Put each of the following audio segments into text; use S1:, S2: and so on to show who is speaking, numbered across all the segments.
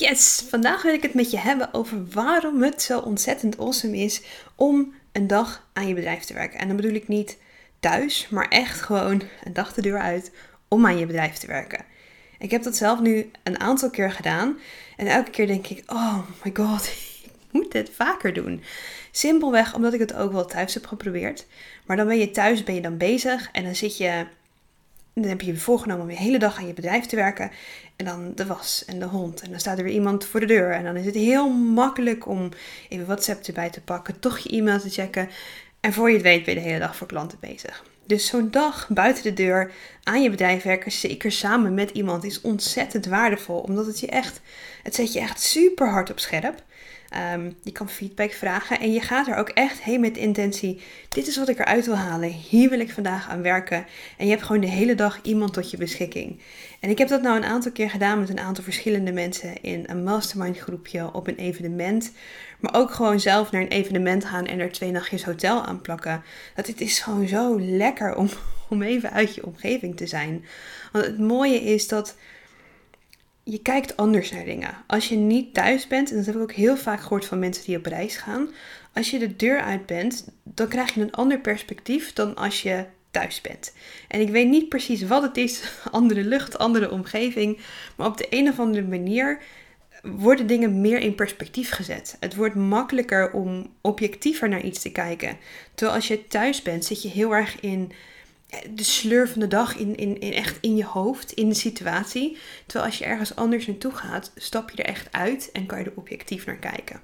S1: Yes, vandaag wil ik het met je hebben over waarom het zo ontzettend awesome is om een dag aan je bedrijf te werken. En dan bedoel ik niet thuis, maar echt gewoon een dag de deur uit om aan je bedrijf te werken. Ik heb dat zelf nu een aantal keer gedaan en elke keer denk ik, oh my god, ik moet dit vaker doen. Simpelweg omdat ik het ook wel thuis heb geprobeerd. Maar dan ben je thuis, ben je dan bezig en dan zit je dan heb je je voorgenomen om de hele dag aan je bedrijf te werken. En dan de was en de hond. En dan staat er weer iemand voor de deur. En dan is het heel makkelijk om even WhatsApp erbij te pakken. Toch je e-mail te checken. En voor je het weet ben je de hele dag voor klanten bezig. Dus zo'n dag buiten de deur aan je bedrijf werken, zeker samen met iemand, is ontzettend waardevol. Omdat het je echt, het zet je echt super hard op scherp. Um, je kan feedback vragen en je gaat er ook echt heen met intentie. Dit is wat ik eruit wil halen. Hier wil ik vandaag aan werken. En je hebt gewoon de hele dag iemand tot je beschikking. En ik heb dat nou een aantal keer gedaan met een aantal verschillende mensen in een mastermind groepje op een evenement. Maar ook gewoon zelf naar een evenement gaan en er twee nachtjes hotel aan plakken. Dat het is gewoon zo lekker om, om even uit je omgeving te zijn. Want het mooie is dat je kijkt anders naar dingen. Als je niet thuis bent, en dat heb ik ook heel vaak gehoord van mensen die op reis gaan. Als je de deur uit bent, dan krijg je een ander perspectief dan als je thuis bent. En ik weet niet precies wat het is, andere lucht, andere omgeving, maar op de een of andere manier worden dingen meer in perspectief gezet. Het wordt makkelijker om objectiever naar iets te kijken. Terwijl als je thuis bent, zit je heel erg in de sleur van de dag in, in, in echt in je hoofd, in de situatie. Terwijl als je ergens anders naartoe gaat, stap je er echt uit en kan je er objectief naar kijken.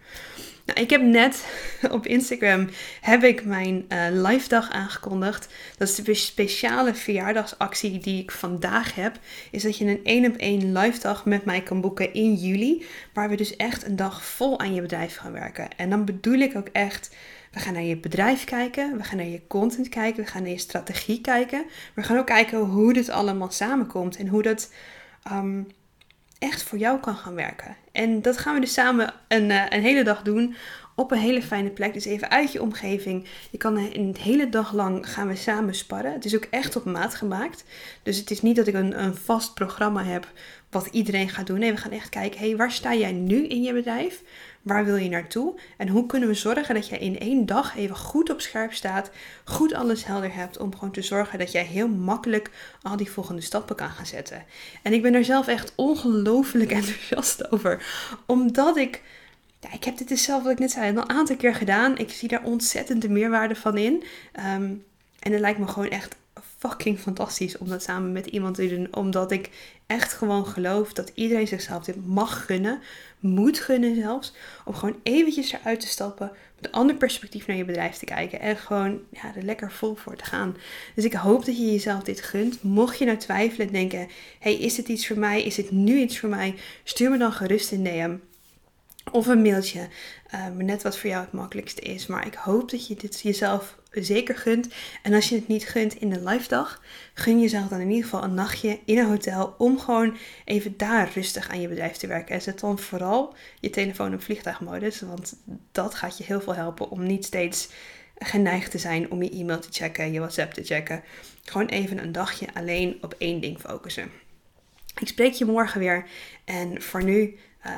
S1: Nou, ik heb net op Instagram heb ik mijn uh, live dag aangekondigd. Dat is de speciale verjaardagsactie die ik vandaag heb. Is dat je een één op één live dag met mij kan boeken in juli. Waar we dus echt een dag vol aan je bedrijf gaan werken. En dan bedoel ik ook echt we gaan naar je bedrijf kijken, we gaan naar je content kijken, we gaan naar je strategie kijken. We gaan ook kijken hoe dit allemaal samenkomt en hoe dat um, echt voor jou kan gaan werken. En dat gaan we dus samen een, uh, een hele dag doen op een hele fijne plek. Dus even uit je omgeving. Je kan een hele dag lang gaan we samen sparren. Het is ook echt op maat gemaakt. Dus het is niet dat ik een, een vast programma heb wat iedereen gaat doen. Nee, we gaan echt kijken, hey, waar sta jij nu in je bedrijf? Waar wil je naartoe? En hoe kunnen we zorgen dat jij in één dag even goed op scherp staat, goed alles helder hebt, om gewoon te zorgen dat jij heel makkelijk al die volgende stappen kan gaan zetten. En ik ben er zelf echt ongelooflijk enthousiast over, omdat ik ja, ik heb dit dus zelf, wat ik net zei, al een aantal keer gedaan. Ik zie daar ontzettend de meerwaarde van in. Um, en het lijkt me gewoon echt fucking fantastisch om dat samen met iemand te doen. Omdat ik echt gewoon geloof dat iedereen zichzelf dit mag gunnen. Moet gunnen zelfs. Om gewoon eventjes eruit te stappen. Met een ander perspectief naar je bedrijf te kijken. En gewoon ja, er lekker vol voor te gaan. Dus ik hoop dat je jezelf dit gunt. Mocht je nou twijfelen en denken. Hey, is dit iets voor mij? Is dit nu iets voor mij? Stuur me dan gerust een DM. Of een mailtje. Uh, net wat voor jou het makkelijkste is. Maar ik hoop dat je dit jezelf zeker gunt. En als je het niet gunt in de live dag, gun jezelf dan in ieder geval een nachtje in een hotel. Om gewoon even daar rustig aan je bedrijf te werken. En zet dan vooral je telefoon op vliegtuigmodus. Want dat gaat je heel veel helpen om niet steeds geneigd te zijn om je e-mail te checken, je WhatsApp te checken. Gewoon even een dagje alleen op één ding focussen. Ik spreek je morgen weer. En voor nu. Uh,